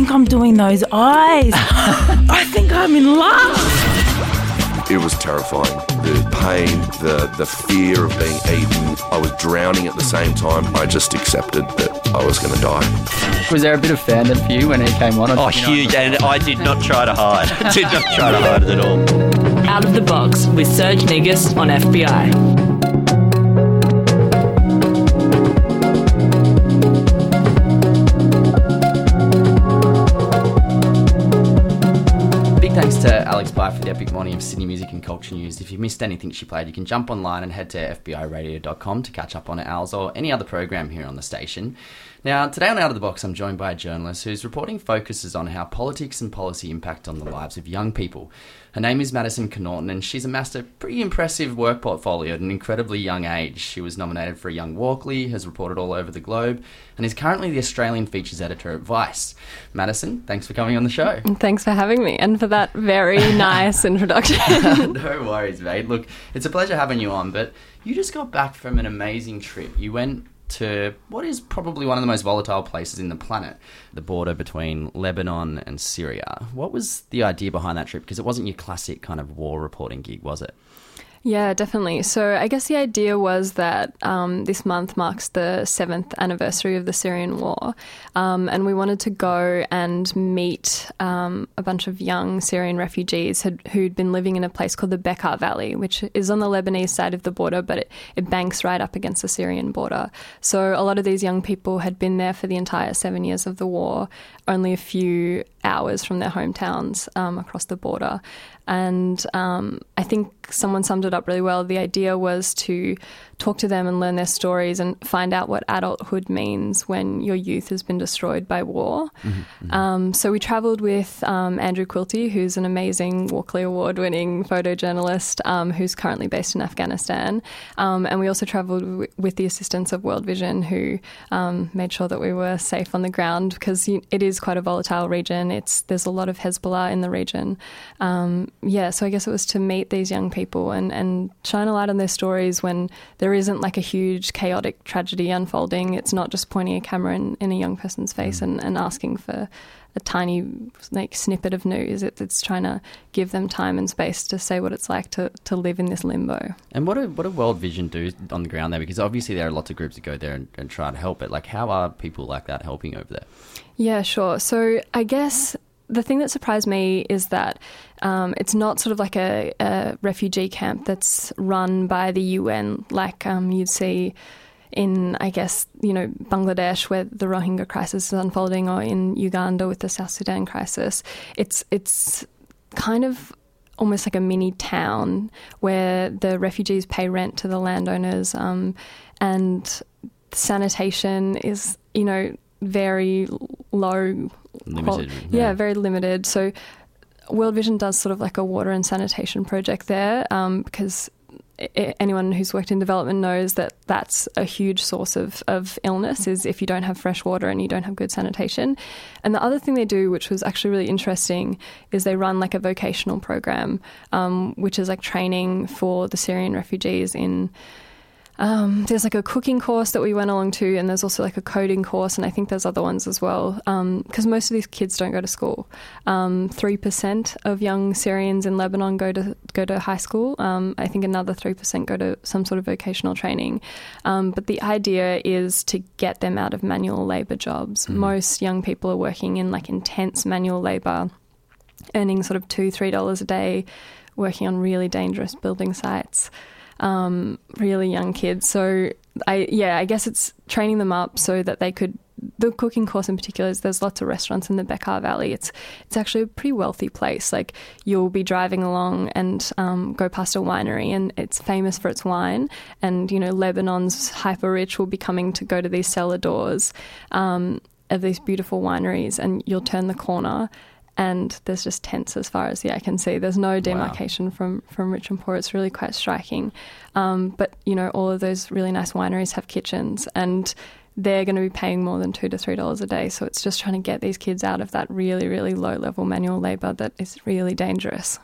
think I'm doing those eyes. I think I'm in love. It was terrifying. The pain, the the fear of being eaten. I was drowning at the same time. I just accepted that I was going to die. Was there a bit of fandom for you when he came on? Oh, huge. And I did not try to hide. did not try to hide it at all. Out of the Box with Serge Nigus on FBI. Epic morning of Sydney music and culture news. If you missed anything she played, you can jump online and head to FBIRadio.com to catch up on Als, or any other program here on the station. Now, today on Out of the Box, I'm joined by a journalist whose reporting focuses on how politics and policy impact on the lives of young people. Her name is Maddison Connaughton, and she's amassed a pretty impressive work portfolio at an incredibly young age. She was nominated for a Young Walkley, has reported all over the globe, and is currently the Australian features editor at Vice. Maddison, thanks for coming on the show. Thanks for having me and for that very nice introduction. no worries, mate. Look, it's a pleasure having you on, but you just got back from an amazing trip. You went to what is probably one of the most volatile places in the planet, the border between Lebanon and Syria. What was the idea behind that trip? Because it wasn't your classic kind of war reporting gig, was it? Yeah, definitely. So I guess the idea was that um, this month marks the seventh anniversary of the Syrian war, um, and we wanted to go and meet um, a bunch of young Syrian refugees had, who'd been living in a place called the Bekaa Valley, which is on the Lebanese side of the border, but it, it banks right up against the Syrian border. So a lot of these young people had been there for the entire seven years of the war, only a few hours from their hometowns um, across the border. And um, I think someone summed it up really well. The idea was to talk to them and learn their stories and find out what adulthood means when your youth has been destroyed by war. Mm-hmm, mm-hmm. Um, so we travelled with um, Andrew Quilty, who's an amazing Walkley Award winning photojournalist um, who's currently based in Afghanistan. Um, and we also travelled w- with the assistance of World Vision, who um, made sure that we were safe on the ground because it is quite a volatile region. It's There's a lot of Hezbollah in the region. Um, yeah, so I guess it was to meet these young people and, and shine a light on their stories when there isn't like a huge chaotic tragedy unfolding. It's not just pointing a camera in, in a young person's face mm. and, and asking for a tiny like snippet of news. It, it's trying to give them time and space to say what it's like to, to live in this limbo. And what do what do World Vision do on the ground there? Because obviously there are lots of groups that go there and, and try to help it. Like how are people like that helping over there? Yeah, sure. So I guess the thing that surprised me is that um, it's not sort of like a, a, refugee camp that's run by the UN, like um, you'd see in, I guess, you know, Bangladesh where the Rohingya crisis is unfolding, or in Uganda with the South Sudan crisis. It's it's kind of almost like a mini town where the refugees pay rent to the landowners, um, and sanitation is, you know, very low limited. yeah. yeah. very limited. So World Vision does sort of like a water and sanitation project there um, because anyone who's worked in development knows that that's a huge source of, of illness is if you don't have fresh water and you don't have good sanitation. And the other thing they do, which was actually really interesting, is they run like a vocational program, um, which is like training for the Syrian refugees in um, there's like a cooking course that we went along to, and there's also like a coding course, and I think there's other ones as well. Because um, most of these kids don't go to school. Um, three percent of young Syrians in Lebanon go to go to high school. Um, I think another three percent go to some sort of vocational training. Um, but the idea is to get them out of manual labour jobs. Mm. Most young people are working in like intense manual labour, earning sort of two three dollars a day, working on really dangerous building sites um, really young kids. So I yeah, I guess it's training them up so that they could. The cooking course in particular is there's lots of restaurants in the Bekaa Valley. It's it's actually a pretty wealthy place. Like you'll be driving along and um, go past a winery, and it's famous for its wine. And you know Lebanon's hyper rich will be coming to go to these cellar doors um, of these beautiful wineries, and you'll turn the corner and there's just tents as far as the eye can see. There's no demarcation wow. from from rich and poor. It's really quite striking. Um, but you know, all of those really nice wineries have kitchens, and they're going to be paying more than two to three dollars a day. So it's just trying to get these kids out of that really, really low level manual labour that is really dangerous.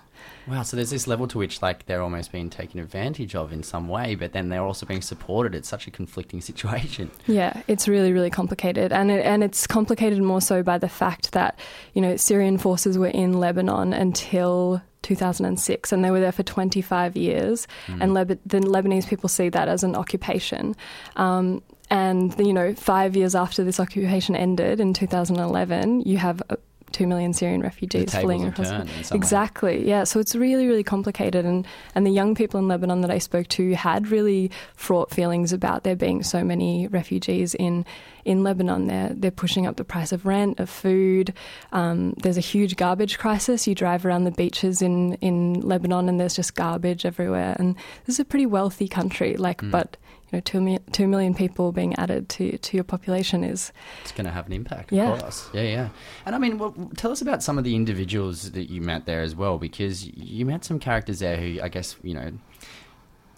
Wow, so there's this level to which like they're almost being taken advantage of in some way, but then they're also being supported. It's such a conflicting situation. Yeah, it's really, really complicated, and it, and it's complicated more so by the fact that you know Syrian forces were in Lebanon until 2006, and they were there for 25 years, and Leb- the Lebanese people see that as an occupation. Um, and you know, five years after this occupation ended in 2011, you have. Two million Syrian refugees fleeing across. some way. exactly, yeah. So it's really, really complicated, and and the young people in Lebanon that I spoke to had really fraught feelings about there being so many refugees in in Lebanon. They're they're pushing up the price of rent, of food. Um, there's a huge garbage crisis. You drive around the beaches in in Lebanon, and there's just garbage everywhere. And this is a pretty wealthy country, like, Mm. but you know, two two million people being added to to your population is It's going to have an impact, Yeah. of course. Yeah, yeah. And I mean, well, tell us about some of the individuals that you met there as well, because you met some characters there who, I guess, you know,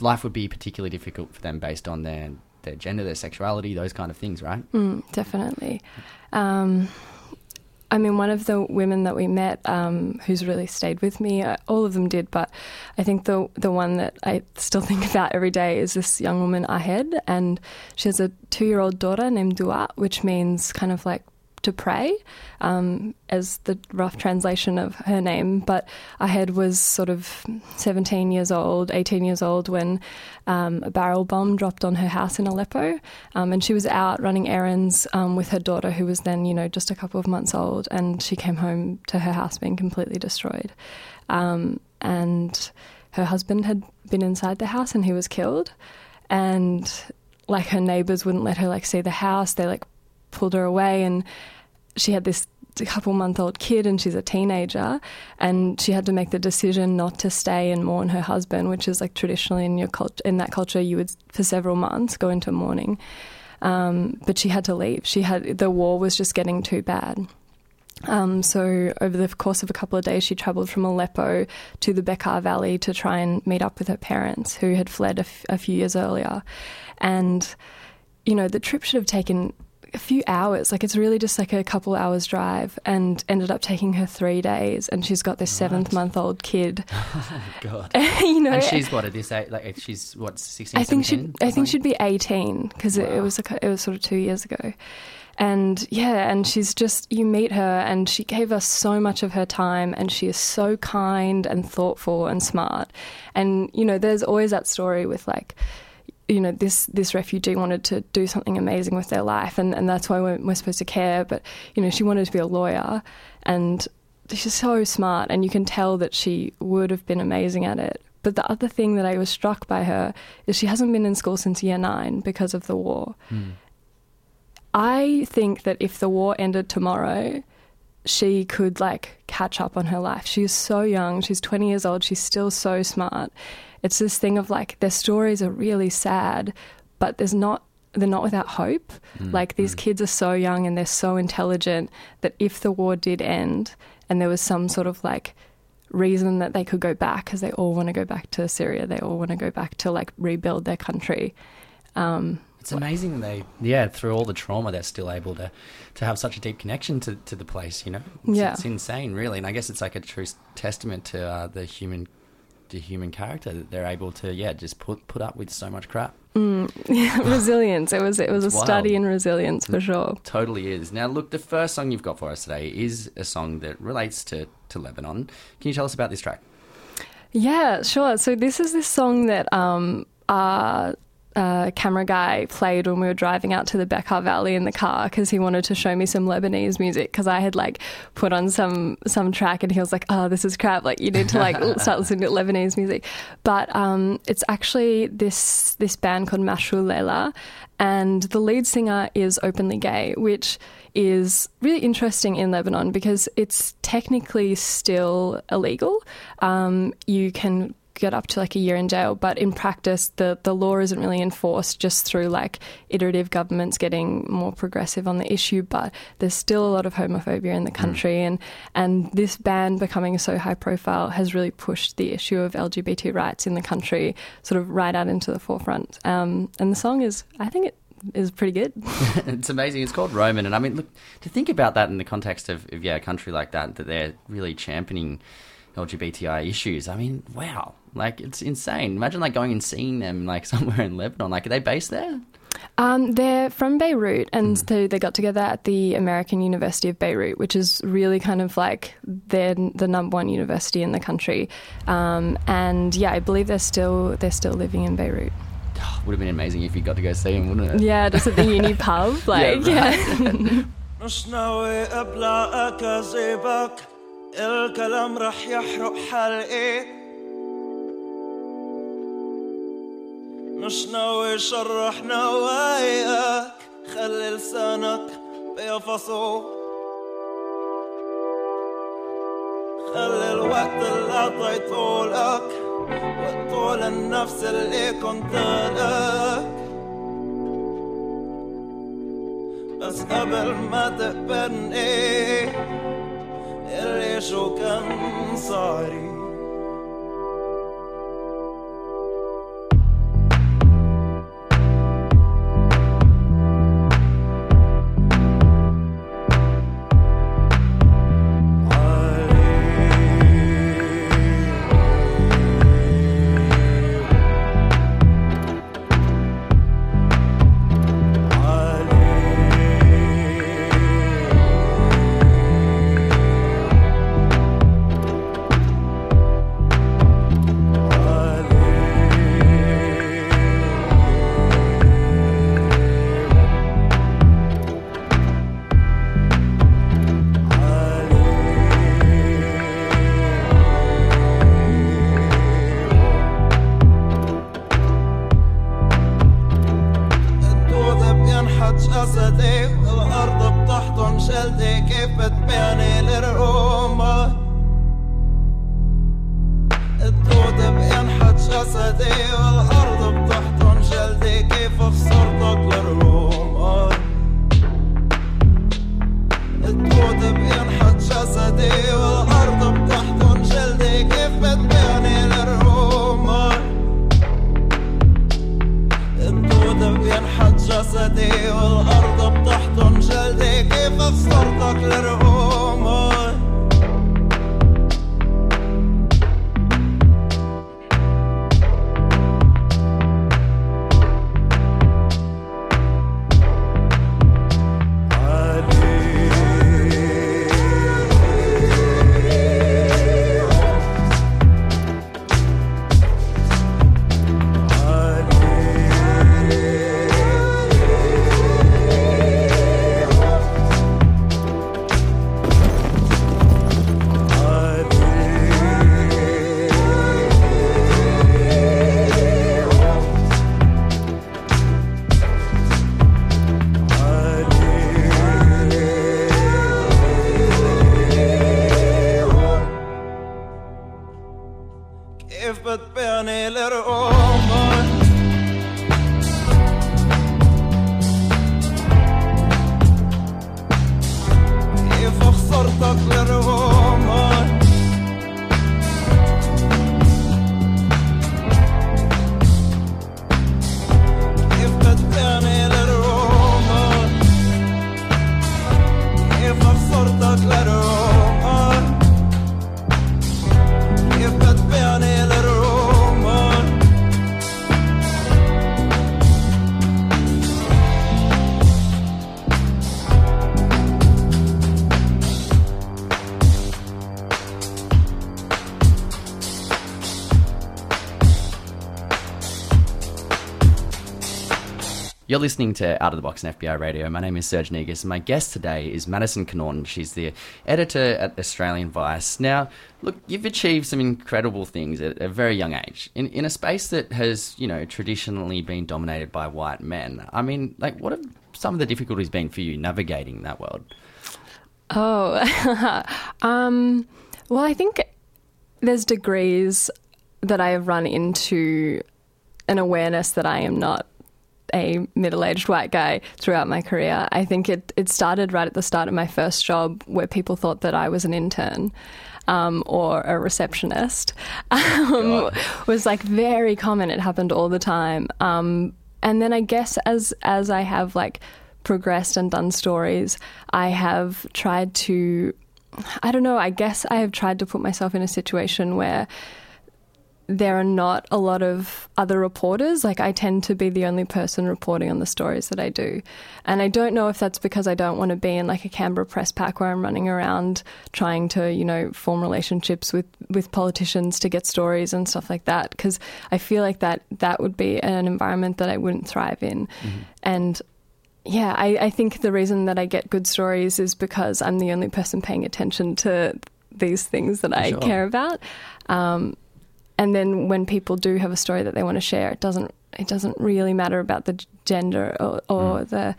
life would be particularly difficult for them based on their their gender, their sexuality, those kind of things, right? Mm, definitely. Um, I mean, one of the women that we met, um, who's really stayed with me, uh, all of them did, but I think the the one that I still think about every day is this young woman Ahed, and she has a two year old daughter named Dua, which means kind of like to pray, um, as the rough translation of her name. But I Ahed was sort of 17 years old, 18 years old when um, a barrel bomb dropped on her house in Aleppo. Um, and she was out running errands um, with her daughter, who was then, you know, just a couple of months old. And she came home to her house being completely destroyed. Um, and her husband had been inside the house and he was killed. And like her neighbors wouldn't let her like see the house. They like pulled her away and she had this couple month old kid and she's a teenager and she had to make the decision not to stay and mourn her husband which is like traditionally in your cult- in that culture you would for several months go into mourning. Um, but she had to leave. She had the war was just getting too bad. Um, so over the course of a couple of days, she travelled from Aleppo to the Bekaa Valley to try and meet up with her parents, who had fled a, f- a few years earlier. And you know, the trip should have taken a few hours. Like it's really just like a couple hours drive, and ended up taking her three days. And she's got this seventh month old kid. God. you know, And she's what at this age? Like she's what sixteen? I think she'd I think she'd be eighteen because it, it was like it was sort of two years ago, and yeah, and she's just you meet her and she gave us so much of her time and she is so kind and thoughtful and smart, and you know there's always that story with like. You know, this this refugee wanted to do something amazing with their life, and, and that's why we're, we're supposed to care. But you know, she wanted to be a lawyer, and she's so smart, and you can tell that she would have been amazing at it. But the other thing that I was struck by her is she hasn't been in school since year nine because of the war. Hmm. I think that if the war ended tomorrow, she could like catch up on her life. She's so young. She's 20 years old. She's still so smart. It's this thing of like their stories are really sad, but there's not they're not without hope. Like these kids are so young and they're so intelligent that if the war did end and there was some sort of like reason that they could go back because they all want to go back to Syria, they all want to go back to like rebuild their country. Um, It's amazing they, yeah, through all the trauma, they're still able to, to have such a deep connection to, to the place. You know, it's, Yeah. it's insane, really. And I guess it's like a true testament to uh, the human, the human character that they're able to, yeah, just put put up with so much crap. Yeah, resilience. It was it was It's a study in resilience for sure. Totally is. Now, look, the first song you've got for us today is a song that relates to to Lebanon. Can you tell us about this track? Yeah, sure. So this is this song that um, our uh, camera guy played when we were driving out to the Bekaa Valley in the car because he wanted to show me some Lebanese music because I had like put on some some track and he was like, "Oh, this is crap! Like you need to like start listening to Lebanese music." But um, it's actually this this band called Mashrou' Leila, and the lead singer is openly gay, which is really interesting in Lebanon because it's technically still illegal. Um, you can get up to like a year in jail, but in practice, the, the law isn't really enforced just through like iterative governments getting more progressive on the issue. But there's still a lot of homophobia in the country, and and this ban becoming so high profile has really pushed the issue of LGBT rights in the country sort of right out into the forefront. Um, and the song is, I think it is pretty good. it's amazing. It's called Roman, and I mean, look to think about that in the context of, of yeah, a country like that that they're really championing LGBTI issues. I mean, wow, like it's insane. Imagine like going and seeing them like somewhere in Lebanon. Like, are they based there? Um, they're from Beirut, and so they got together at the American University of Beirut, which is really kind of like they're the number one university in the country. Um, and yeah, I believe they're still they're still living in Beirut. Would have been amazing if you got to go see them, wouldn't it? Yeah, just at the uni pub, like Yeah, yeah. الكلام رح يحرق حلقي مش ناوي شرح نواياك خلي لسانك بيفصو. خلي الوقت اللي اعطيته لك وقته للنفس اللي كنت لك. بس قبل ما تقبلني اللي شو كان صاري You're listening to Out of the Box on FBI Radio. My name is Serge Negus. My guest today is Maddison Connaughton. She's the editor at Australian Vice. Now, look, you've achieved some incredible things at a very young age in, in a space that has, you know, traditionally been dominated by white men. I mean, like, what have some of the difficulties been for you navigating that world? Oh, um, well, I think there's degrees that I have run into an awareness that I am not a middle-aged white guy throughout my career. I think it it started right at the start of my first job, where people thought that I was an intern. Um, or a receptionist um, was like very common. It happened all the time. Um, and then I guess as as I have like progressed and done stories, I have tried to I don't know. I guess I have tried to put myself in a situation where there are not a lot of other reporters. Like, I tend to be the only person reporting on the stories that I do. And I don't know if that's because I don't want to be in like a Canberra press pack where I'm running around trying to, you know, form relationships with, with politicians to get stories and stuff like that. Because I feel like that that would be an environment that I wouldn't thrive in. And yeah, I, I think the reason that I get good stories is because I'm the only person paying attention to these things that I Sure. care about. Um, and then when people do have a story that they want to share, it doesn't it doesn't really matter about the gender or, or mm-hmm. the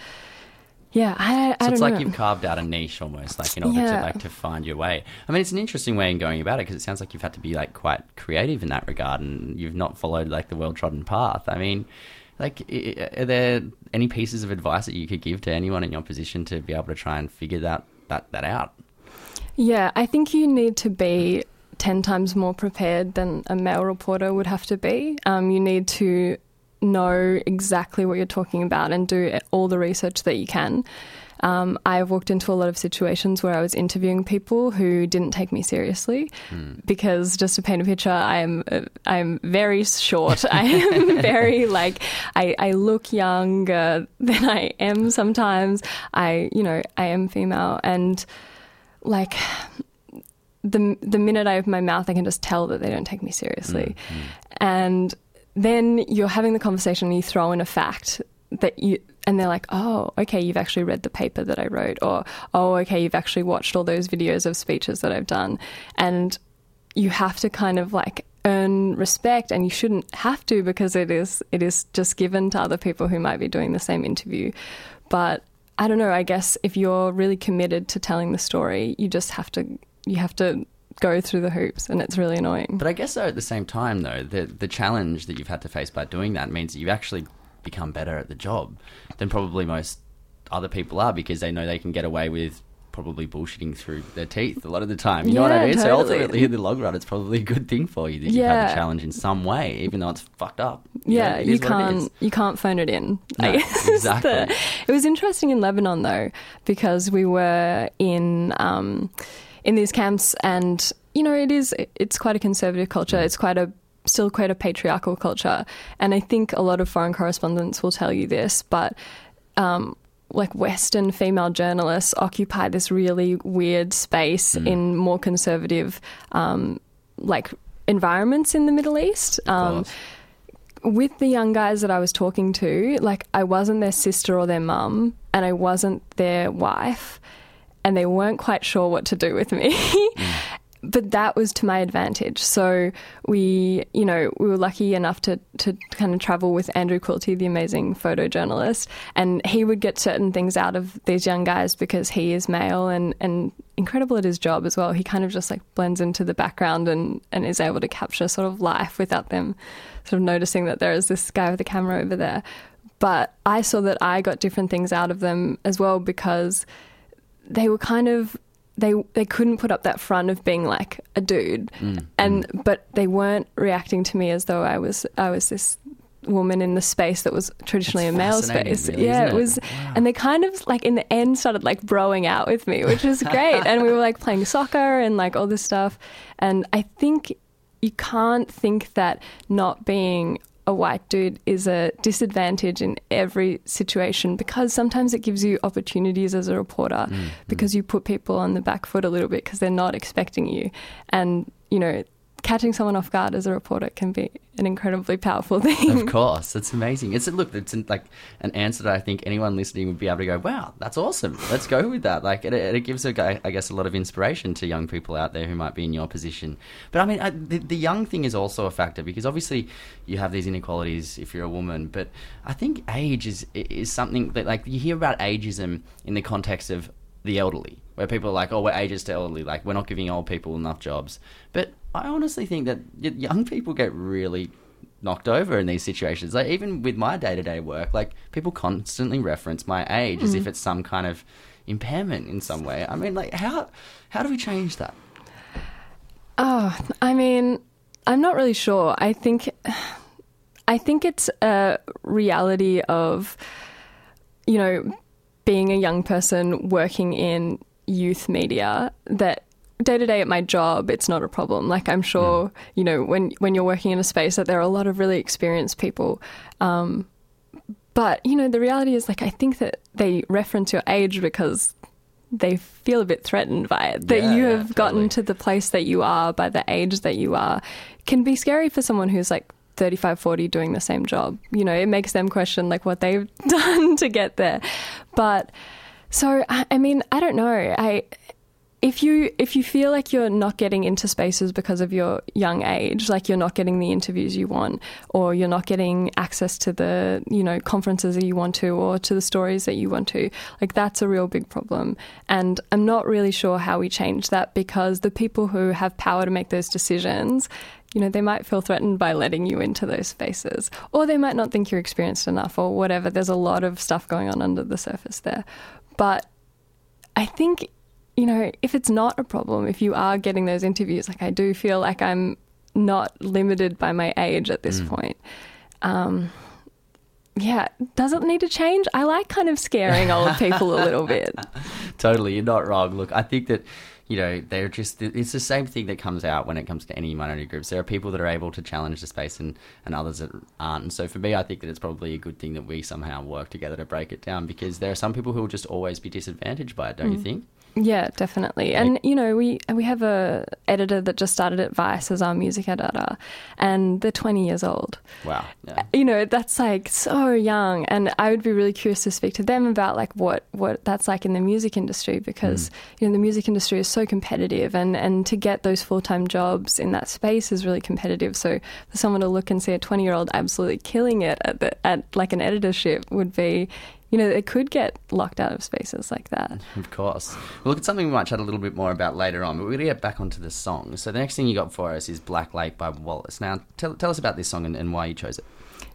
yeah. I, I So don't it's know. like you've carved out a niche almost, like in order to like to find your way. I mean, it's an interesting way in going about it because it sounds like you've had to be like quite creative in that regard, and you've not followed like the well trodden path. I mean, like, are there any pieces of advice that you could give to anyone in your position to be able to try and figure that that that out? Yeah, I think you need to be 10 times more prepared than a male reporter would have to be. Um, you need to know exactly what you're talking about and do all the research that you can. Um, I've walked into a lot of situations where I was interviewing people who didn't take me seriously because, just to paint a picture, I am uh, I am very short. I am very like I, I look younger than I am sometimes. I you know I am female and like the the minute I open my mouth, I can just tell that they don't take me seriously. Mm, mm. And then you're having the conversation, and you throw in a fact that you, and they're like, "Oh, okay, you've actually read the paper that I wrote," or "Oh, okay, you've actually watched all those videos of speeches that I've done," and you have to kind of like earn respect and you shouldn't have to because it is it is just given to other people who might be doing the same interview. But i don't know i guess if you're really committed to telling the story you just have to you have to go through the hoops and it's really annoying But I guess though, at the same time, though, the the challenge that you've had to face by doing that means that you've actually become better at the job than probably most other people are because they know they can get away with probably bullshitting through their teeth a lot of the time. You know what I Yeah, mean? So ultimately, in the long run, it's probably a good thing for you that you've had Yeah. challenge in some way, even though it's fucked up. You yeah, know, you is what it can't you can't phone it in. No, I guess exactly. the- it was interesting in Lebanon though because we were in um, in these camps, and you know it is it's quite a conservative culture. It's quite a still quite a patriarchal culture, and I think a lot of foreign correspondents will tell you this, but. Um, like Western female journalists occupy this really weird space Mm. in more conservative, um, like environments in the Middle East. Um, with the young guys that I was talking to, like I wasn't their sister or their mum, and I wasn't their wife, and they weren't quite sure what to do with me. Mm. But that was to my advantage. So we, you know, we were lucky enough to, to kind of travel with Andrew Quilty, the amazing photojournalist, and he would get certain things out of these young guys because he is male and, and incredible at his job as well. He kind of just like blends into the background and, and is able to capture sort of life without them sort of noticing that there is this guy with a camera over there. But I saw that I got different things out of them as well because they were kind of they they couldn't put up that front of being like a dude, Mm, and but they weren't reacting to me as though I was I was this woman in the space that was traditionally That's a male space. really, yeah, it it? was, Wow. and they kind of like in the end started like broing out with me, which was great. and we were like playing soccer and like all this stuff, and I think you can't think that not being a white dude is a disadvantage in every situation because sometimes it gives you opportunities as a reporter mm, mm. because you put people on the back foot a little bit because they're not expecting you. And, you know, catching someone off guard as a reporter can be an incredibly powerful thing. Of course, it's amazing. It's look, it's like an answer that I think anyone listening would be able to go, "Wow, that's awesome. Let's go with that." Like, it, it gives a guy, I guess, a lot of inspiration to young people out there who might be in your position. But I mean, I, the, the young thing is also a factor because obviously you have these inequalities if you're a woman. But I think age is is something that like you hear about ageism in the context of the elderly, where people are like, "Oh, we're ageist to elderly. Like, we're not giving old people enough jobs." But I honestly think that young people get really knocked over in these situations. Like even with my day to day work, like people constantly reference my age as if mm. it's some kind of impairment in some way. I mean, like how how do we change that? Oh, I mean, I'm not really sure. I think, I think it's a reality of, you know, being a young person working in youth media that day to day at my job it's not a problem. Like i'm sure you know when when you're working in a space that there are a lot of really experienced people um, but you know the reality is like i think that they reference your age because they feel a bit threatened by it. That Yeah, you yeah, have gotten totally. to the place that you are by the age that you are can be scary for someone who's like 35 40 doing the same job. You know it makes them question like what they've done to get there. But so I, I mean i don't know. I if you if you feel like you're not getting into spaces because of your young age like you're not getting the interviews you want or you're not getting access to the you know conferences that you want to or to the stories that you want to like that's a real big problem. And i'm not really sure how we change that because the people who have power to make those decisions you know they might feel threatened by letting you into those spaces or they might not think you're experienced enough or whatever. There's a lot of stuff going on under the surface there. But I think, you know, if it's not a problem, if you are getting those interviews, like I do feel like I'm not limited by my age at this point. Um, yeah, does it need to change? I like kind of scaring old people a little bit. Totally, you're not wrong. Look, I think that you know they're just it's the same thing that comes out when it comes to any minority groups. There are people that are able to challenge the space and and others that aren't. And so for me, I think that it's probably a good thing that we somehow work together to break it down because there are some people who will just always be disadvantaged by it. Don't you think? Yeah, definitely. And you know, we we have a editor that just started at Vice as our music editor, and they're 20 years old. Wow. Yeah. Uh, you know that's like so young and i would be really curious to speak to them about like what what that's like in the music industry because mm. you know the music industry is so competitive and and to get those full-time jobs in that space is really competitive so for someone to look and see a 20 year old absolutely killing it at the, at like an editorship would be you know it could get locked out of spaces like that Of course. Well, look, it's something we might chat a little bit more about later on, but we're going to get back onto the song. So the next thing you got for us is Black Lake by Wallace. Now, tell, tell us about this song and, and why you chose it.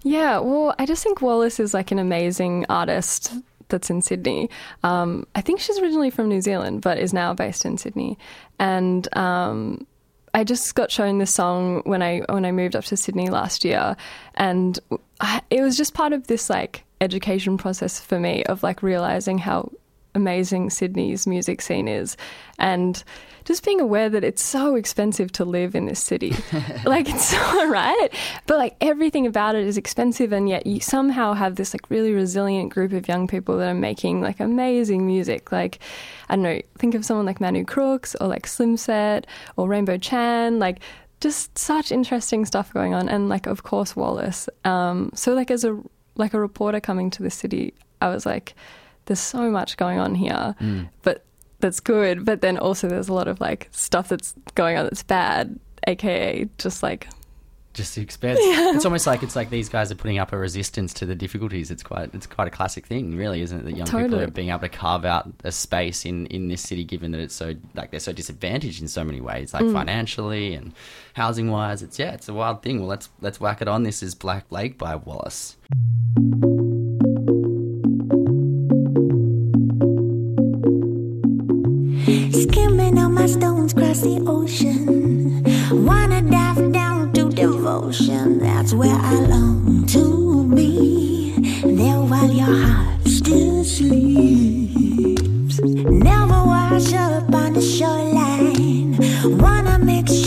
Yeah, well, I just think Wallace is like an amazing artist that's in Sydney. Um, I think she's originally from New Zealand, but is now based in Sydney. And um, I just got shown this song when I when I moved up to Sydney last year, and I, it was just part of this like education process for me of like realizing how amazing Sydney's music scene is, and just being aware that it's so expensive to live in this city. like it's so right, but like everything about it is expensive, and yet you somehow have this like really resilient group of young people that are making like amazing music. Like I don't know, think of someone like Manu Crooks or like Slim Set or Rainbow Chan, like. Just such interesting stuff going on, and like of course Wallace. Um, so like as a like a reporter coming to the city, I was like, there's so much going on here, but that's good. But then also there's a lot of like stuff that's going on that's bad, aka just like Just the expense. It's almost like it's like these guys are putting up a resistance to the difficulties. It's quite it's quite a classic thing, really, isn't it? That young people are being able to carve out a space in in this city, given that it's so like they're so disadvantaged in so many ways, like mm. financially and housing wise. It's yeah, it's a wild thing. Well, let's let's whack it on. This is Black Lake by Wallace. Skimming on my stones across the ocean. Wanna dive down devotion. That's where I long to be. There while your heart still sleeps. Never wash up on the shoreline. Wanna make sure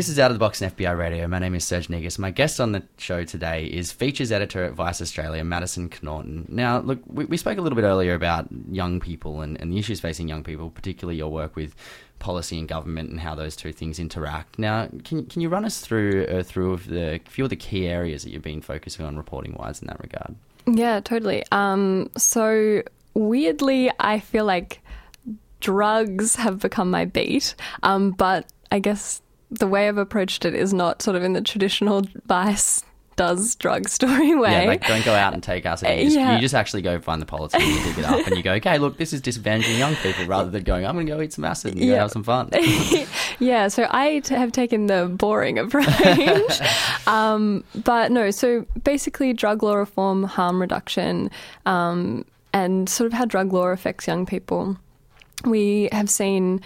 This is Out of the Box on FBI Radio. My name is Serge Negus. My guest on the show today is features editor at Vice Australia, Maddison Connaughton. Now, look, we, we spoke a little bit earlier about young people and, and the issues facing young people, particularly your work with policy and government and how those two things interact. Now, can, can you run us through uh, through of the few of the key areas that you've been focusing on reporting wise in that regard? Yeah, totally. Um, so weirdly, I feel like drugs have become my beat, um, but I guess the way I've approached it is not sort of in the traditional vice does drug story way. Yeah, like don't go out and take acid. You just, Yeah. you just actually go find the policy and you dig it up and you go, okay, look, this is disadvantaging young people rather than going, I'm going to go eat some acid and go Yeah. have some fun. yeah, so I t- have taken the boring approach. um, but no, so basically, drug law reform, harm reduction, um, and sort of how drug law affects young people. We have seen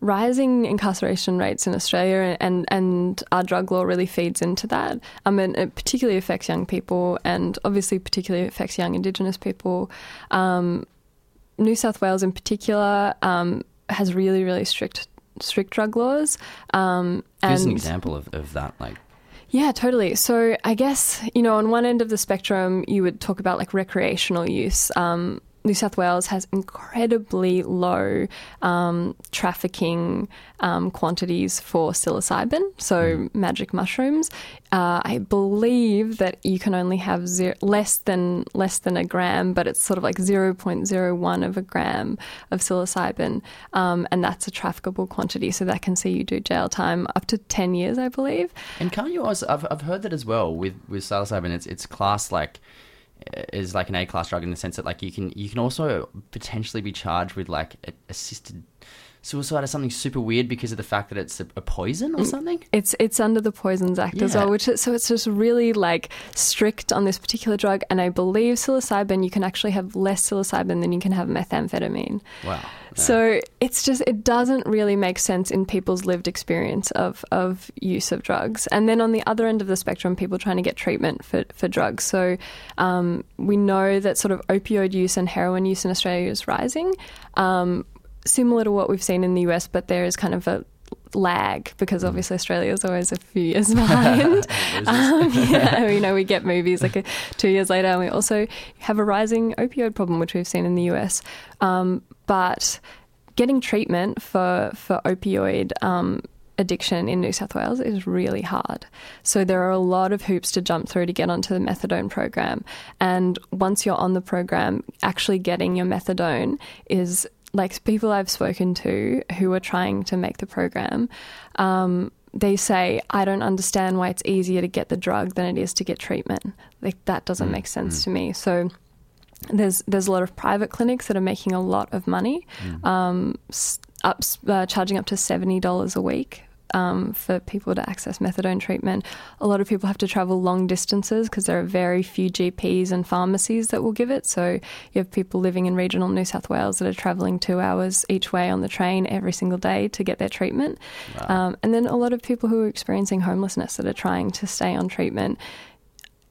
rising incarceration rates in Australia, and, and our drug law really feeds into that. Um, and it particularly affects young people, and obviously, particularly affects young Indigenous people. Um, New South Wales, in particular, um, has really, really strict strict drug laws. Um, Give us an example of, of that. Like, yeah, totally. So I guess, you know, on one end of the spectrum, you would talk about like recreational use. Um, New South Wales has incredibly low um, trafficking um, quantities for psilocybin, so magic mushrooms. Uh, I believe that you can only have zero, less than less than a gram, but it's sort of like zero point zero one of a gram of psilocybin, um, and that's a trafficable quantity. So that can see you do jail time up to ten years, I believe. and can't you also? I've, I've heard that as well with with psilocybin. It's it's classed like is like an A class drug in the sense that like you can you can also potentially be charged with like assisted suicide or something super weird because of the fact that it's a, a poison or something. It's it's under the Poisons Act as well, which is, so it's just really like strict on this particular drug. And I believe psilocybin, you can actually have less psilocybin than you can have methamphetamine. Wow. So it's just it doesn't really make sense in people's lived experience of of use of drugs. And then on the other end of the spectrum, people trying to get treatment for for drugs. So um, we know that sort of opioid use and heroin use in Australia is rising, um, similar to what we've seen in the US, but there is kind of a lag because obviously Australia is always a few years behind. um, yeah, you know, we get movies like a, two years later, and we also have a rising opioid problem, which we've seen in the US. Um, but getting treatment for for opioid um, addiction in New South Wales is really hard. So there are a lot of hoops to jump through to get onto the methadone program. And once you're on the program, actually getting your methadone is like people I've spoken to who are trying to make the program. Um, they say, I don't understand why it's easier to get the drug than it is to get treatment. Like that doesn't make sense to me. So there's there's a lot of private clinics that are making a lot of money, um, up, uh, charging up to seventy dollars a week. Um, for people to access methadone treatment, a lot of people have to travel long distances because there are very few GPs and pharmacies that will give it. So you have people living in regional New South Wales that are travelling two hours each way on the train every single day to get their treatment, um, and then a lot of people who are experiencing homelessness that are trying to stay on treatment.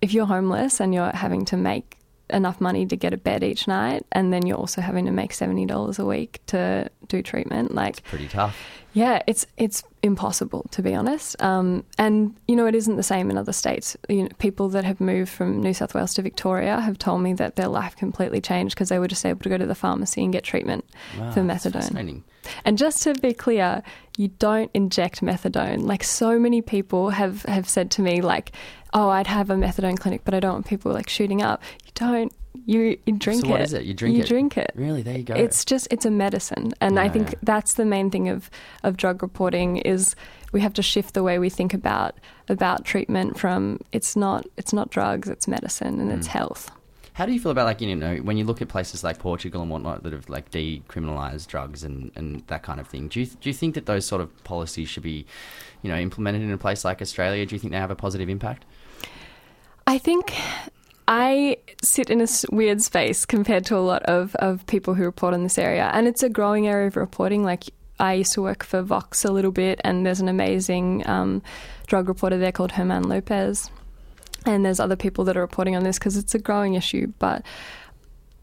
If you're homeless and you're having to make enough money to get a bed each night and then you're also having to make $70 a week to do treatment like it's Pretty tough. yeah it's it's impossible to be honest um, and you know it isn't the same in other states you know, people that have moved from new south wales to victoria have told me that their life completely changed because they were just able to go to the pharmacy and get treatment Wow, for methadone and just to be clear, you don't inject methadone. Like so many people have, have said to me, like, oh, I'd have a methadone clinic, but I don't want people like shooting up. You don't. You, you drink So it. what is it? You drink you it? drink it. Really? There you go. It's just it's a medicine, and I think yeah. that's the main thing of of drug reporting is we have to shift the way we think about about treatment from it's not it's not drugs, it's medicine and it's Mm. health. How do you feel about like you know when you look at places like Portugal and whatnot that have like decriminalised drugs and, and that kind of thing? Do you do you think that those sort of policies should be, you know, implemented in a place like Australia? Do you think they have a positive impact? I think I sit in a weird space compared to a lot of, of people who report on this area. And it's a growing area of reporting. Like, I used to work for Vox a little bit, and there's an amazing um, drug reporter there called German Lopez. And there's other people that are reporting on this because it's a growing issue. But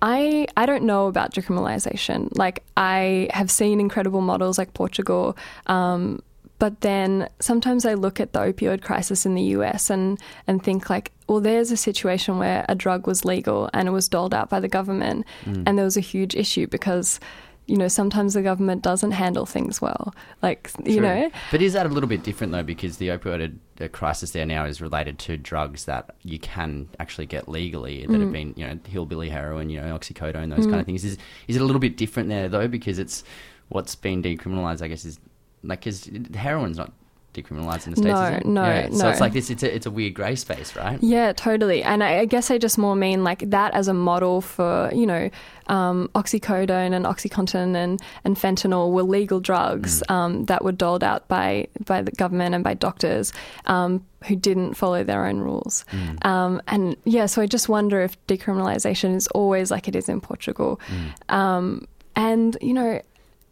I I don't know about decriminalisation. Like I have seen incredible models like Portugal, um, but then sometimes I look at the opioid crisis in the US and and think like, well, there's a situation where a drug was legal and it was doled out by the government, and there was a huge issue because. You know, sometimes the government doesn't handle things well. Like, you True. know, But is that a little bit different though? Because the opioid crisis there now is related to drugs that you can actually get legally that Mm. have been, you know, hillbilly heroin, you know, oxycodone, those kind of things. Is is it a little bit different there though? Because it's what's been decriminalised, I guess, is like because heroin's not decriminalised in the states. No, is it? no, yeah. So it's like this. It's a it's a weird grey space, right? Yeah, totally. And I, I guess I just more mean like that as a model for, you know, um, oxycodone and OxyContin and, and fentanyl were legal drugs um, that were doled out by, by the government and by doctors um, who didn't follow their own rules. Um, and yeah, so I just wonder if decriminalisation is always like it is in Portugal. Um, and, you know,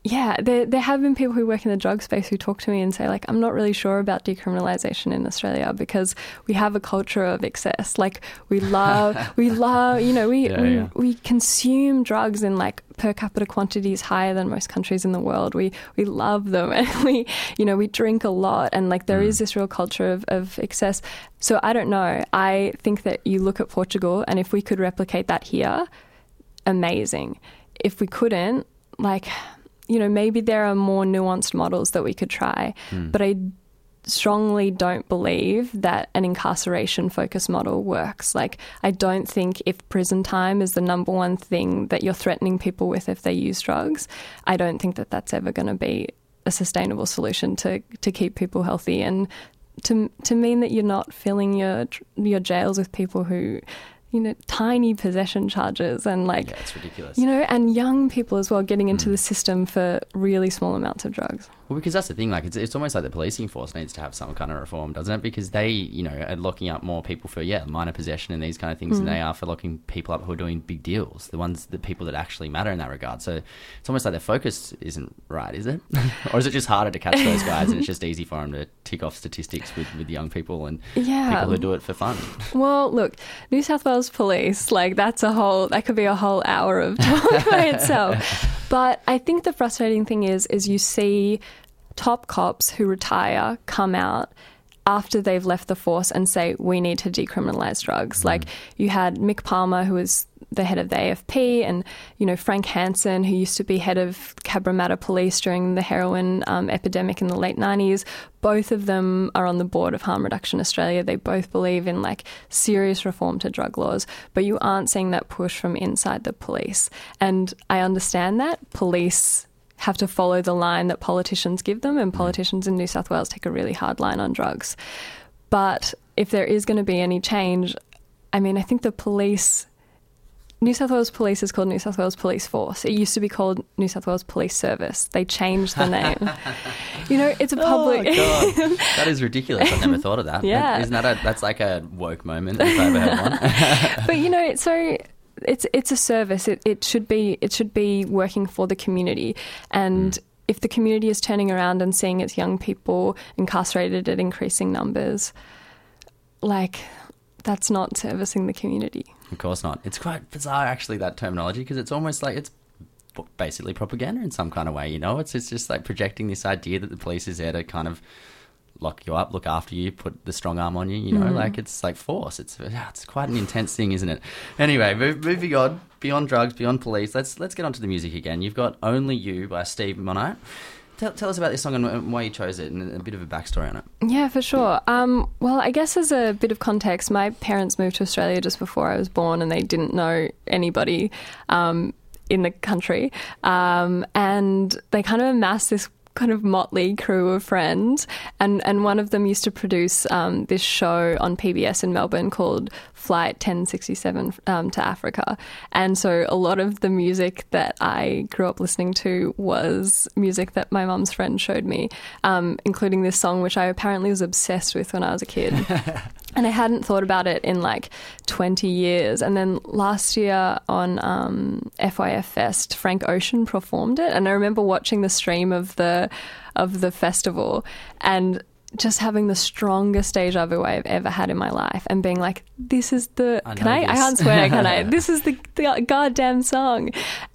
yeah, there there have been people who work in the drug space who talk to me and say like I'm not really sure about decriminalisation in Australia because we have a culture of excess. Like we love we love you know we Yeah, we, yeah. we consume drugs in like per capita quantities higher than most countries in the world. We we love them and we you know we drink a lot and like there hmm. is this real culture of, of excess. So I don't know. I think that you look at Portugal and if we could replicate that here, amazing. If we couldn't, like, you know, maybe there are more nuanced models that we could try, hmm. but I strongly don't believe that an incarceration focused model works. Like, I don't think if prison time is the number one thing that you're threatening people with if they use drugs, I don't think that that's ever going to be a sustainable solution to, to keep people healthy and to to mean that you're not filling your your jails with people who you know tiny possession charges and like Yeah, it's ridiculous. you know and young people as well getting into Mm. the system for really small amounts of drugs Well, because that's the thing. Like, it's, it's almost like the policing force needs to have some kind of reform, doesn't it? Because they, you know, are locking up more people for yeah minor possession and these kind of things than they are for locking people up who are doing big deals. The ones, the people that actually matter in that regard. So it's almost like their focus isn't right, is it? or is it just harder to catch those guys and it's just easy for them to tick off statistics with with young people and Yeah. people who do it for fun? well look new south wales police. Like that's a whole that could be a whole hour of talk by itself. But i think the frustrating thing is is you see top cops who retire come out after they've left the force and say we need to decriminalize drugs. Mm. Like you had mick palmer who was the head of the AFP, and you know Frank Hansen, who used to be head of Cabramatta Police during the heroin um, epidemic in the late '90s. Both of them are on the board of Harm Reduction Australia. They both believe in like serious reform to drug laws, but you aren't seeing that push from inside the police. And I understand that police have to follow the line that politicians give them, and politicians in New South Wales take a really hard line on drugs. But if there is going to be any change, I mean, I think the police. New South Wales Police is called New South Wales Police Force. It used to be called New South Wales Police Service. They changed the name. you know, it's a public. Oh, God. that is ridiculous. I've never thought of that. Yeah. Isn't that a, that's like a woke moment if I ever had one? but you know, so it's it's a service. It it should be it should be working for the community, and mm. if the community is turning around and seeing its young people incarcerated at increasing numbers, like that's not servicing the community. Of course not. It's quite bizarre, actually, that terminology, because it's almost like it's basically propaganda in some kind of way. You know, it's it's just like projecting this idea that the police is there to kind of lock you up, look after you, put the strong arm on you. You know, hmm. like it's like force. It's it's quite an intense thing, isn't it? Anyway, move, moving on beyond drugs, beyond police. Let's let's get onto the music again. You've got "Only You" by Steve Monite. Tell, tell us about this song and why you chose it, and a bit of a backstory on it. Yeah, for sure. Um, well, I guess as a bit of context, my parents moved to Australia just before I was born, and they didn't know anybody um, in the country, um, and they kind of amassed this kind of motley crew of friends, and and one of them used to produce um, this show on PBS in Melbourne called Flight 1067 um, to Africa, and so a lot of the music that I grew up listening to was music that my mum's friend showed me, um, including this song which I apparently was obsessed with when I was a kid. And I hadn't thought about it in like 20 years. And then last year on um, FYF Fest, Frank Ocean performed it. And I remember watching the stream of the of the festival and just having the strongest deja vu I've ever had in my life and being like, this is the, I can I, I can't swear, can I? This is the, the goddamn song.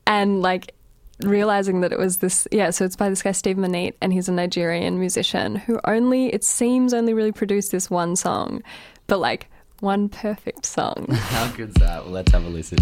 And like, realizing that it was this yeah so it's by this guy steve Monite and he's a nigerian musician who only it seems only really produced this one song but like one perfect song How good's that? Well, let's have a listen.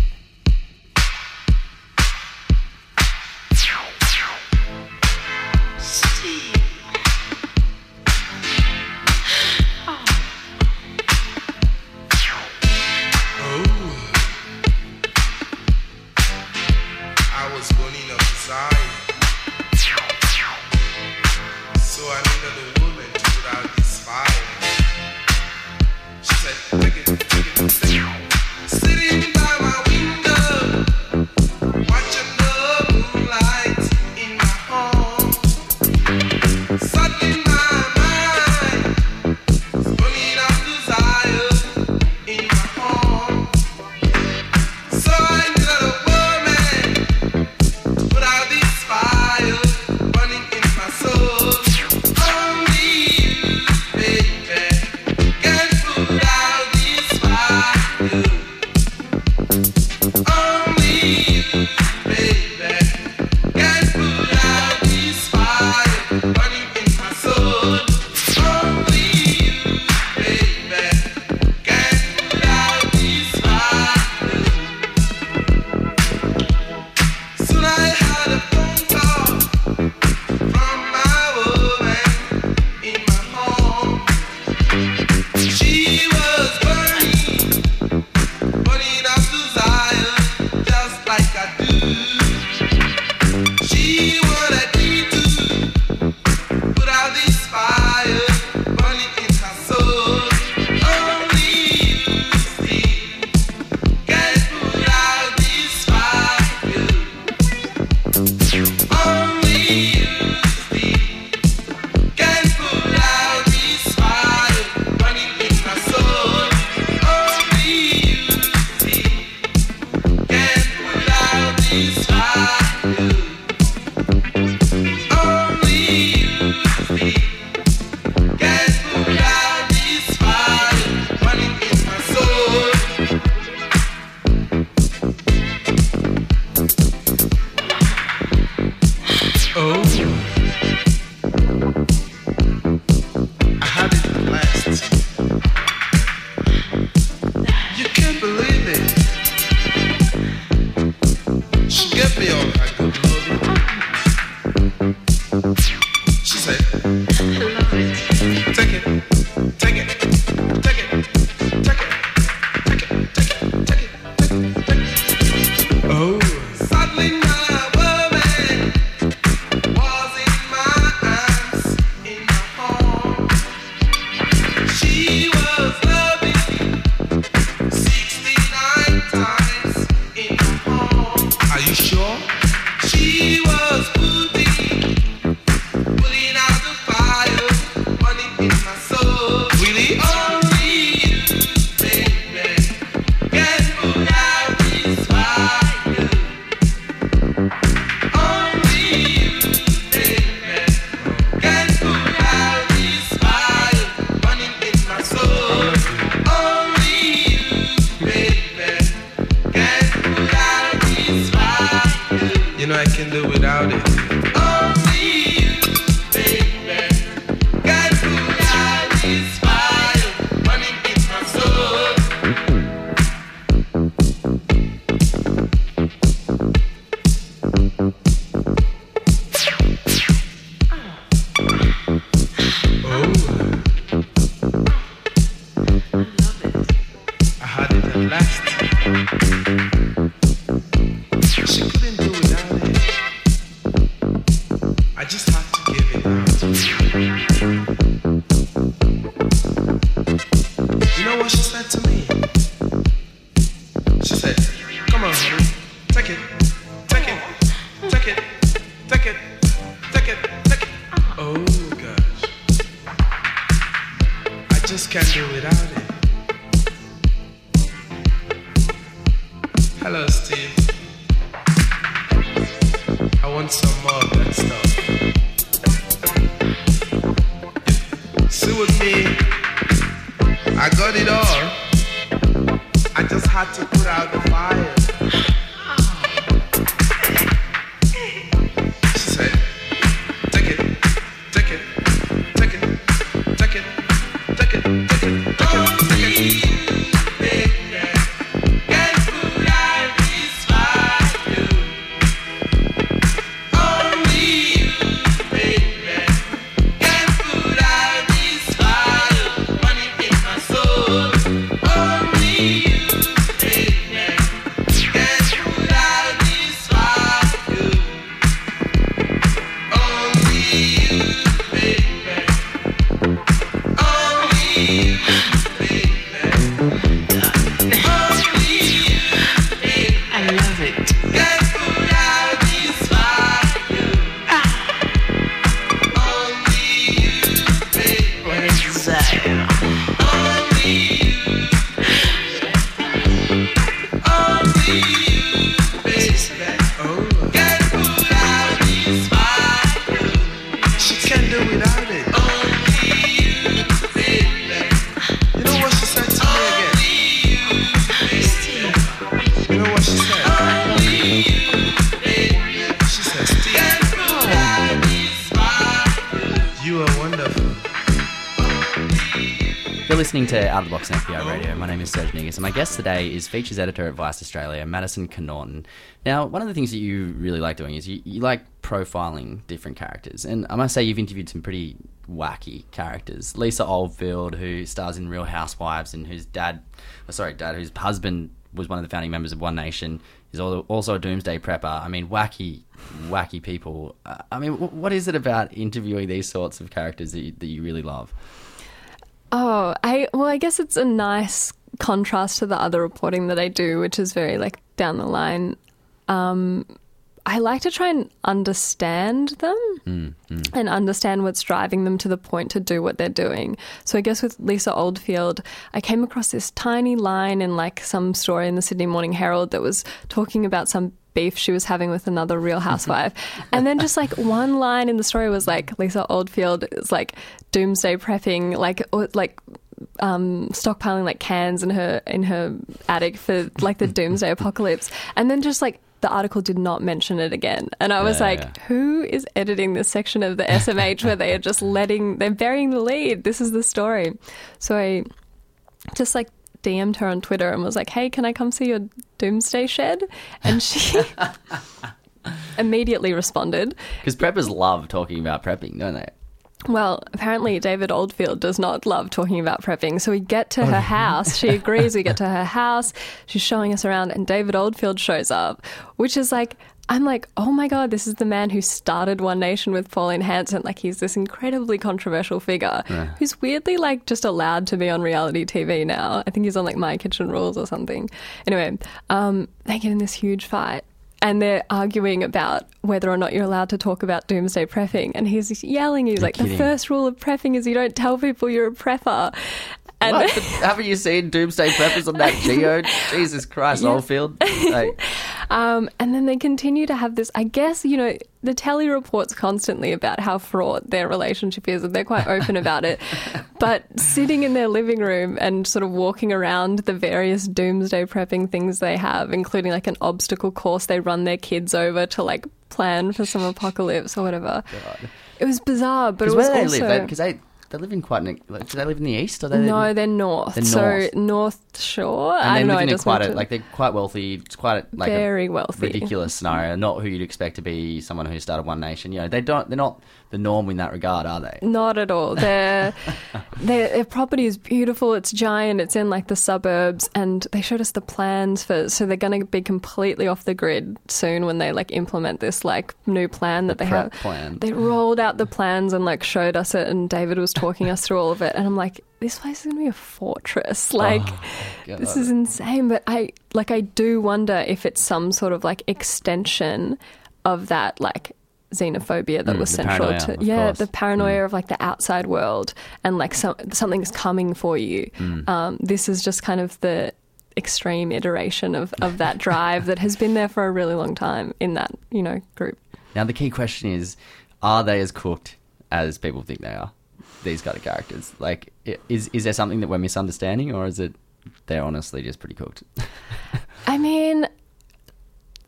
So I needed a woman to put out this fire. She said, She Come on, take it, take it, take it, take it, take it, take it. Oh gosh. I just can't do without it. Hello, Steve. Serge Negus, and my guest today is features editor at Vice Australia, Maddison Connaughton. Now, one of the things that you really like doing is you, you like profiling different characters, and I must say you've interviewed some pretty wacky characters. Lisa Oldfield, who stars in Real Housewives, and whose dad, oh, sorry, dad, whose husband was one of the founding members of One Nation, is also a doomsday prepper. I mean, wacky, wacky people. Uh, I mean, wh- what is it about interviewing these sorts of characters that you, that you really love? Oh, I well, I guess it's a nice contrast to the other reporting that I do, which is very like down the line. Um, I like to try and understand them and understand what's driving them to the point to do what they're doing. So I guess with Lisa Oldfield, I came across this tiny line in like some story in the Sydney Morning Herald that was talking about some beef she was having with another real housewife. and then just like one line in the story was like Lisa Oldfield is like doomsday prepping, like or, like um, stockpiling like cans in her in her attic for like the doomsday apocalypse. And then just like the article did not mention it again. And I was Yeah, like, yeah. who is editing this section of the SMH where they are just letting they're burying the lead? This is the story. So I just like DM'd her on Twitter and was like, "Hey, can I come see your doomsday shed?" And she immediately responded. Because preppers love talking about prepping, don't they? Well, apparently David Oldfield does not love talking about prepping. So we get to Oh, her house. She agrees. We get to her house. She's showing us around, and David Oldfield shows up, which is like, I'm like, oh my God, this is the man who started One Nation with Pauline Hanson. Like, he's this incredibly controversial figure who's weirdly, like, just allowed to be on reality TV now. I think he's on, like, My Kitchen Rules or something. Anyway, um, they get in this huge fight and they're arguing about whether or not you're allowed to talk about doomsday prepping. And he's yelling, he's like, kidding. the first rule of prepping is you don't tell people you're a prepper. And What? Haven't you seen Doomsday Preppers on that Geo? Jesus Christ, Oldfield. Like, Um, and then they continue to have this. I guess you know the telly reports constantly about how fraught their relationship is, and they're quite open about it. But sitting in their living room and sort of walking around the various doomsday prepping things they have, including like an obstacle course they run their kids over to like plan for some apocalypse or whatever. It was bizarre, but it was where they also live, because they, they live in quite an, like, do they live in the east or they no, live, they're north. They're so north. North Shore. and I they don't know. I in just quite a, to- like they're quite wealthy. It's quite a, like Very wealthy. ridiculous scenario. Not who you'd expect to be someone who started One Nation. You know, they don't. They're not the norm in that regard, are they? Not at all. Their, their their property is beautiful. It's giant. It's in like the suburbs, and they showed us the plans for. So they're going to be completely off the grid soon when they like implement this like new plan that they have. plan. They rolled out the plans and like showed us it, and David was talking us through all of it, and I'm like, this place is going to be a fortress. Oh, like, oh, God. this is insane. But I like I do wonder if it's some sort of like extension of that like xenophobia that Mm, was central to yeah course. the paranoia of like the outside world and like some, something's coming for you Mm. um, this is just kind of the extreme iteration of, of that drive that has been there for a really long time in that you know group Now the key question is: Are they as cooked as people think they are? These kind of characters. Like, is is there something that we're misunderstanding, or is it they're honestly just pretty cooked? I mean,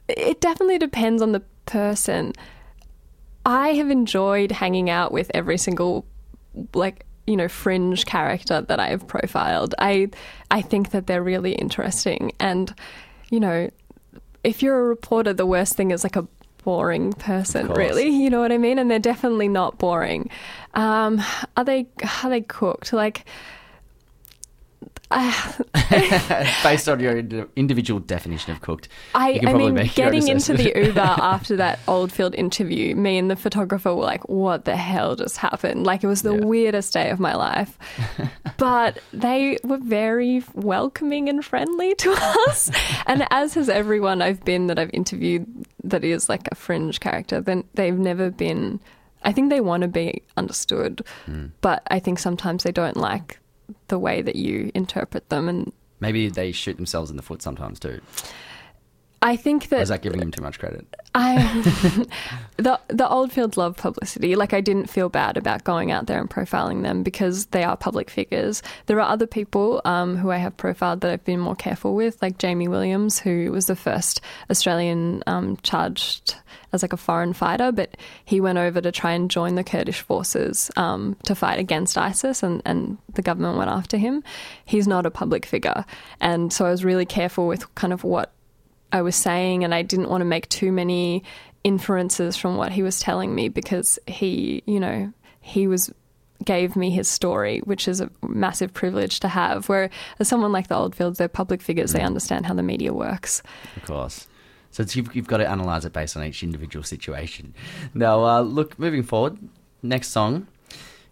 it definitely depends on the person. I have enjoyed hanging out with every single, like, you know, fringe character that I have profiled. I, I think that they're really interesting. And, you know, if you're a reporter, the worst thing is like a boring person, really. You know what I mean? And they're definitely not boring. Um, are they, are they cooked? Like, Based on your individual definition of cooked, I, I mean, getting into the. Uber after that Oldfield interview, me and the photographer were like, what the hell just happened? Like, it was the Yeah. weirdest day of my life. but they were very welcoming and friendly to us. and as has everyone I've been that I've interviewed that is like a fringe character, then they've never been. I think they want to be understood, Hmm. but I think sometimes they don't like the way that you interpret them. And Maybe they shoot themselves in the foot sometimes too. I think Or that is that giving them too much credit? I the the Oldfields love publicity. Like I didn't feel bad about going out there and profiling them because they are public figures. There are other people um, who I have profiled that I've been more careful with, like Jamie Williams, who was the first Australian um, charged as like a foreign fighter, but he went over to try and join the Kurdish forces um, to fight against ISIS, and, and the government went after him. He's not a public figure, and so I was really careful with kind of what I was saying, and I didn't want to make too many inferences from what he was telling me because he, you know, he was gave me his story, which is a massive privilege to have. Where as someone like the Oldfields, they're public figures; they understand how the media works. Of course. So you've, you've got to analyse it based on each individual situation. Now, uh, look, moving forward, next song.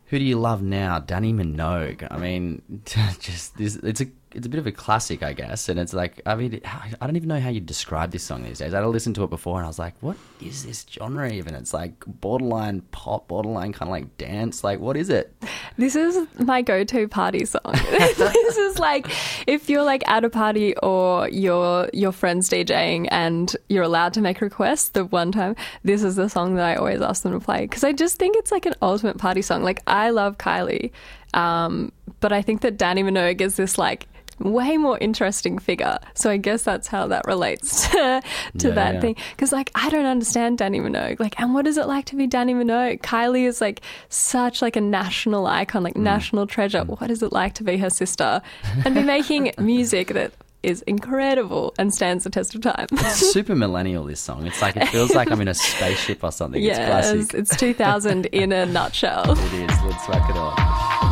Who do you love now? Dannii Minogue. I mean, just this, it's a it's a bit of a classic, I guess. And it's like, I mean, I don't even know how you describe this song these days. I had listened to it before, and I was like, what is this genre even? It's like borderline pop, borderline kind of like dance. Like, what is it? This is my go-to party song. this is like if you're like at a party or your your friends DJing and you're allowed to make requests. The one time, this is the song that I always ask them to play because I just think it's like an ultimate party song. Like I love Kylie, um, but I think that Dannii Minogue is this like way more interesting figure. So I guess that's how that relates to, to Yeah, that yeah. thing. Because like I don't understand Dannii Minogue. Like, and what is it like to be Dannii Minogue? Kylie is like such like a national icon, Mm. like national treasure. What is it like to be her sister and be making music that is incredible and stands the test of time. it's Super millennial, this song. It's like, it feels like I'm in a spaceship or something. It's classic. it's 2000 in a nutshell. It is. Let's whack it on.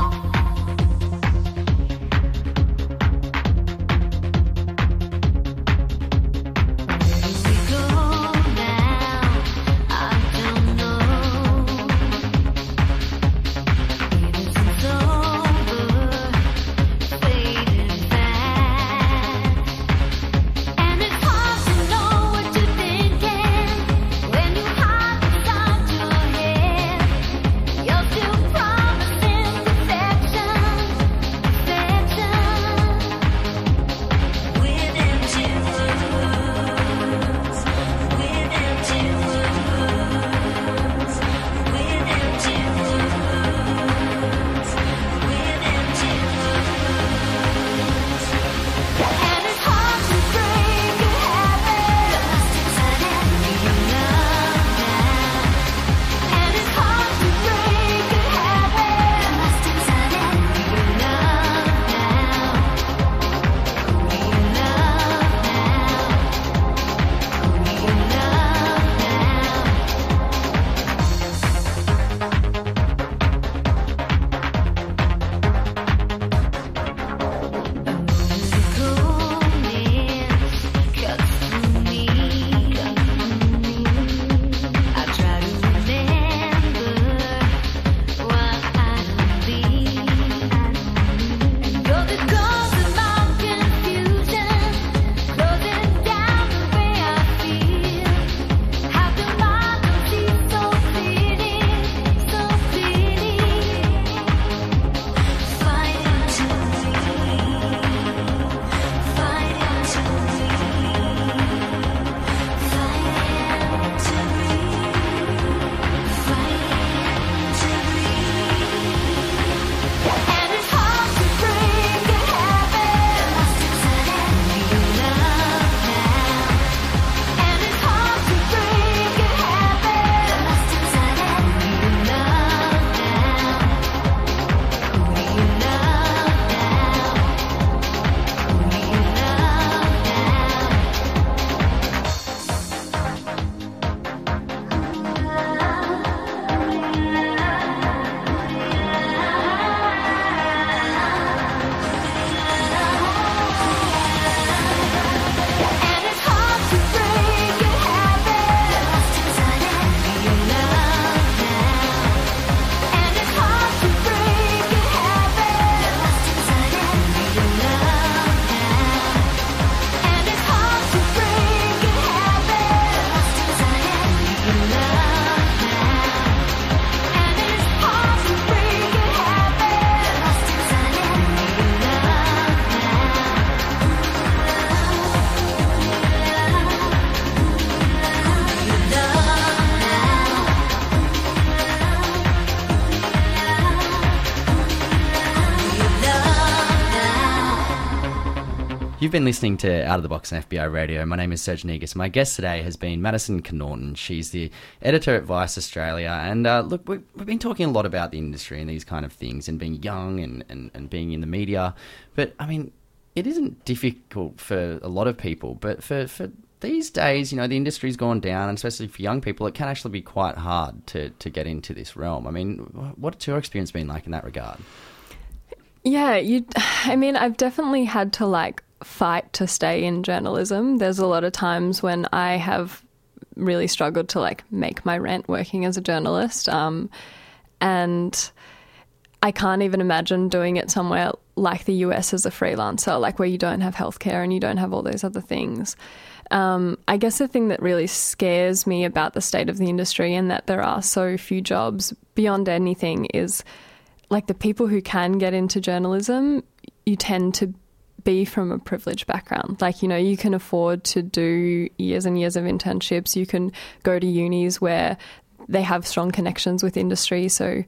Been listening to Out of the Box on FBI Radio. My name is Serge Negus. My guest today has been Maddison Connaughton. She's the editor at Vice Australia. And uh, look, we, we've been talking a lot about the industry and these kind of things and being young and, and, and being in the media. But I mean, it isn't difficult for a lot of people, but for, for these days, you know, the industry's gone down, and especially for young people, it can actually be quite hard to, to get into this realm. I mean, what's your experience been like in that regard? Yeah, you. I mean, I've definitely had to like fight to stay in journalism. There's a lot of times when I have really struggled to like make my rent working as a journalist, um, and I can't even imagine doing it somewhere like the US as a freelancer, like where you don't have healthcare and you don't have all those other things. Um, I guess the thing that really scares me about the state of the industry and that there are so few jobs beyond anything is like the people who can get into journalism, you tend to be from a privileged background. Like, you know, you can afford to do years and years of internships. You can go to unis where they have strong connections with industry. So,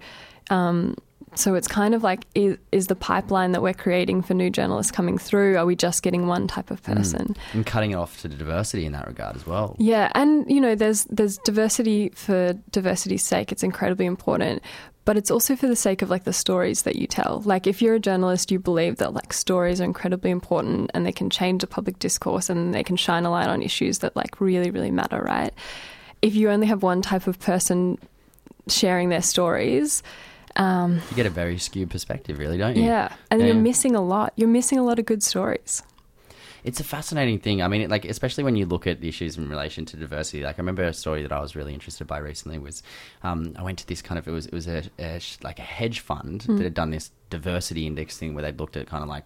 um, so it's kind of like is, is the pipeline that we're creating for new journalists coming through? Are we just getting one type of person? and cutting it off to the diversity in that regard as well. Yeah, and you know, there's there's diversity for diversity's sake. It's incredibly important, but it's also for the sake of like the stories that you tell. Like if you're a journalist, you believe that like stories are incredibly important and they can change the public discourse and they can shine a light on issues that like really really matter, right? If you only have one type of person sharing their stories, um, You get a very skewed perspective, really, don't you? yeah, and Yeah. you're missing a lot. You're missing a lot of good stories. It's a fascinating thing. I mean, it, like especially when you look at the issues in relation to diversity. Like I remember a story that I was really interested by recently was um, I went to this kind of it was it was a, a like a hedge fund that had done this diversity index thing where they looked at kind of like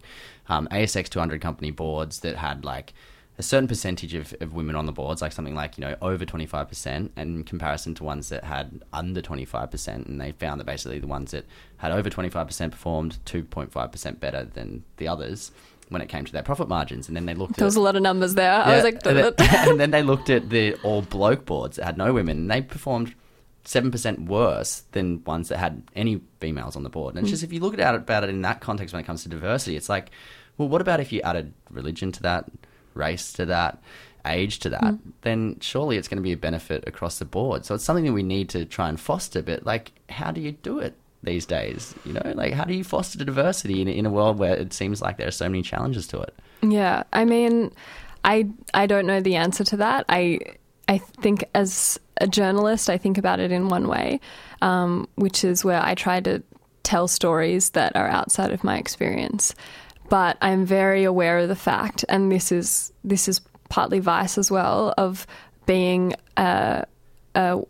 um, ASX 200 company boards that had like a certain percentage of, of women on the boards, like something like you know over 25%, in comparison to ones that had under 25%, and they found that basically the ones that had over 25% performed 2.5% better than the others when it came to their profit margins, and then they looked There at was a lot of numbers there. I was like, and, then, and then they looked at the all bloke boards that had no women, and they performed seven percent worse than ones that had any females on the board. And it's hmm. just if you look at it, about it in that context when it comes to diversity, it's like, well, what about if you added religion to that, race to that, age to that? Hmm. Then surely it's going to be a benefit across the board. So it's something that we need to try and foster. But like, how do you do it? These days, you know, like how do you foster diversity in, in a world where it seems like there are so many challenges to it? Yeah, I mean, I I don't know the answer to that. I I think as a journalist, I think about it in one way, um, which is where I try to tell stories that are outside of my experience. But I'm very aware of the fact, and this is this is partly vice as well of being a, a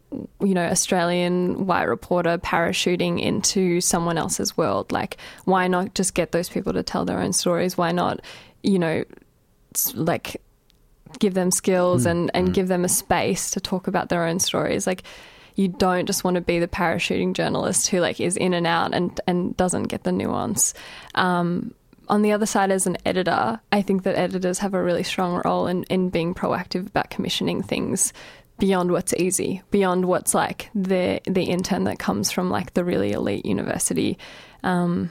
you know Australian white reporter parachuting into someone else's world. Like, why not just get those people to tell their own stories? Why not, you know, like give them skills and, and give them a space to talk about their own stories. Like you don't just want to be the parachuting journalist who like is in and out and, and doesn't get the nuance. Um, on the other side, as an editor, I think that editors have a really strong role in, in being proactive about commissioning things beyond what's easy, beyond what's like the the intern that comes from like the really elite university. Um,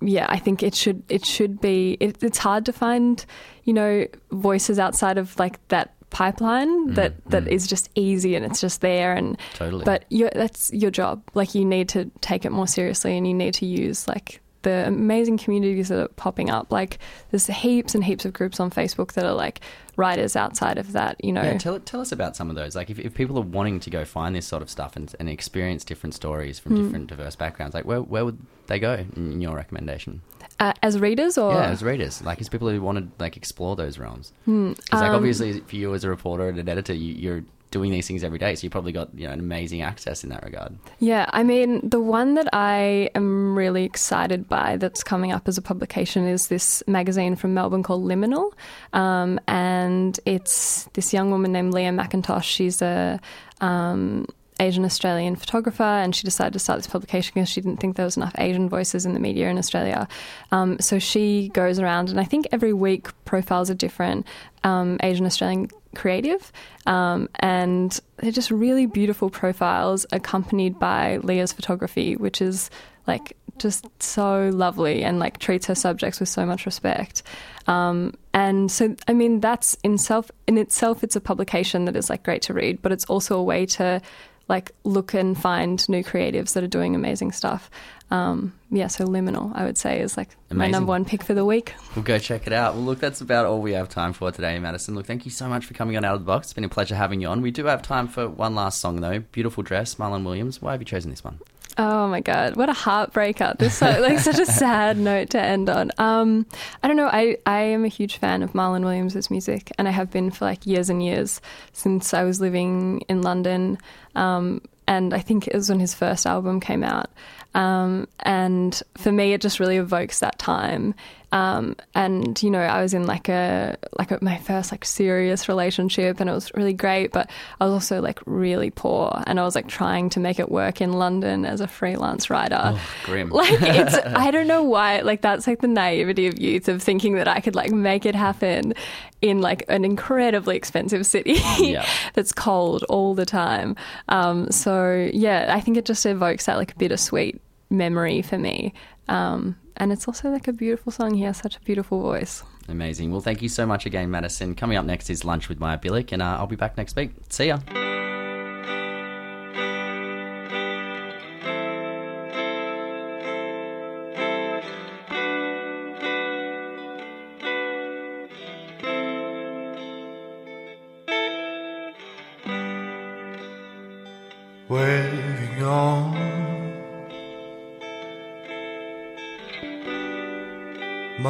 yeah, I think it should it should be. It, it's hard to find, you know, voices outside of like that pipeline that that is just easy and it's just there and Totally. but you that's your job like you need to take it more seriously and you need to use like the amazing communities that are popping up like there's heaps and heaps of groups on facebook that are like writers outside of that you know Yeah, tell, tell us about some of those. Like, if, if people are wanting to go find this sort of stuff and, and experience different stories from Hmm. different diverse backgrounds, like, where, where would they go in, your recommendation? uh, as readers or Yeah, as readers, like, as people who want to like explore those realms. Hmm, Because, like, um, obviously, for you as a reporter and an editor, you, you're doing these things every day, so you probably got you know an amazing access in that regard. Yeah, I mean, the one that I am really excited by that's coming up as a publication is this magazine from Melbourne called Liminal. Um, and it's this young woman named Leah McIntosh. She's a. Um, Asian Australian photographer, and she decided to start this publication because she didn't think there was enough Asian voices in the media in Australia. Um, so she goes around, and I think every week profiles a different um, Asian Australian creative, um, and they're just really beautiful profiles accompanied by Leah's photography, which is like just so lovely and like treats her subjects with so much respect. Um, and so, I mean, that's in self in itself, it's a publication that is like great to read, but it's also a way to like look and find new creatives that are doing amazing stuff. Um, yeah, so Liminal, I would say, is like my number one pick for the week. We'll go check it out. Well, look, that's about all we have time for today, Maddison. Look, thank you so much for coming on Out of the Box. It's been a pleasure having you on. We do have time for one last song, though. Beautiful Dress, Marlon Williams. Why have you chosen this one? Oh my god, what a heartbreaker! This so, like such a sad note to end on. Um, I don't know. I I am a huge fan of Marlon Williams' music, and I have been for like years and years since I was living in London. Um, and I think it was when his first album came out. Um, and for me, it just really evokes that time. Um, and you know, I was in like a like a, my first like serious relationship, and it was really great. But I was also like really poor, and I was like trying to make it work in London as a freelance writer. Oh, grim. Like it's I don't know why like that's like the naivety of youth of thinking that I could like make it happen in like an incredibly expensive city Yeah. that's cold all the time. Um, so yeah, I think it just evokes that like bittersweet memory for me. Um, and it's also like a beautiful song. He has such a beautiful voice. Amazing. Well, thank you so much again, Maddison. Coming up next is Lunch with Maya Billick, and uh, I'll be back next week. See ya.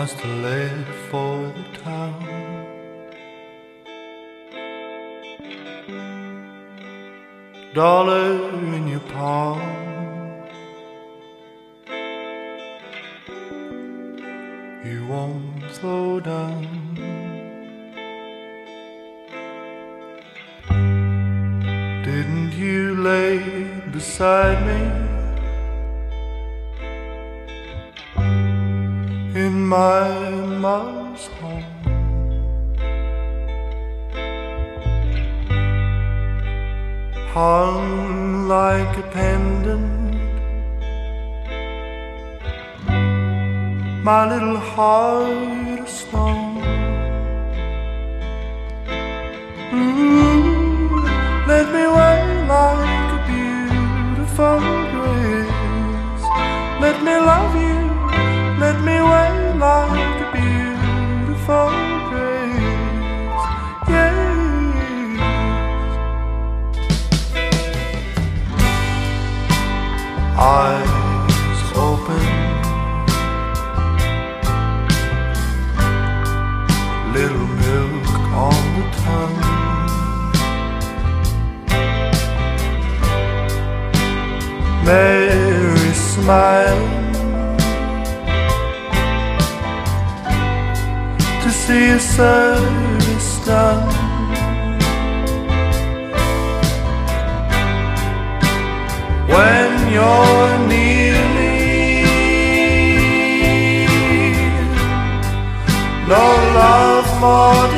Must have for the town. Dollar in your palm. You won't slow down. Didn't you lay beside me my little heart service done. When you're near me, no love more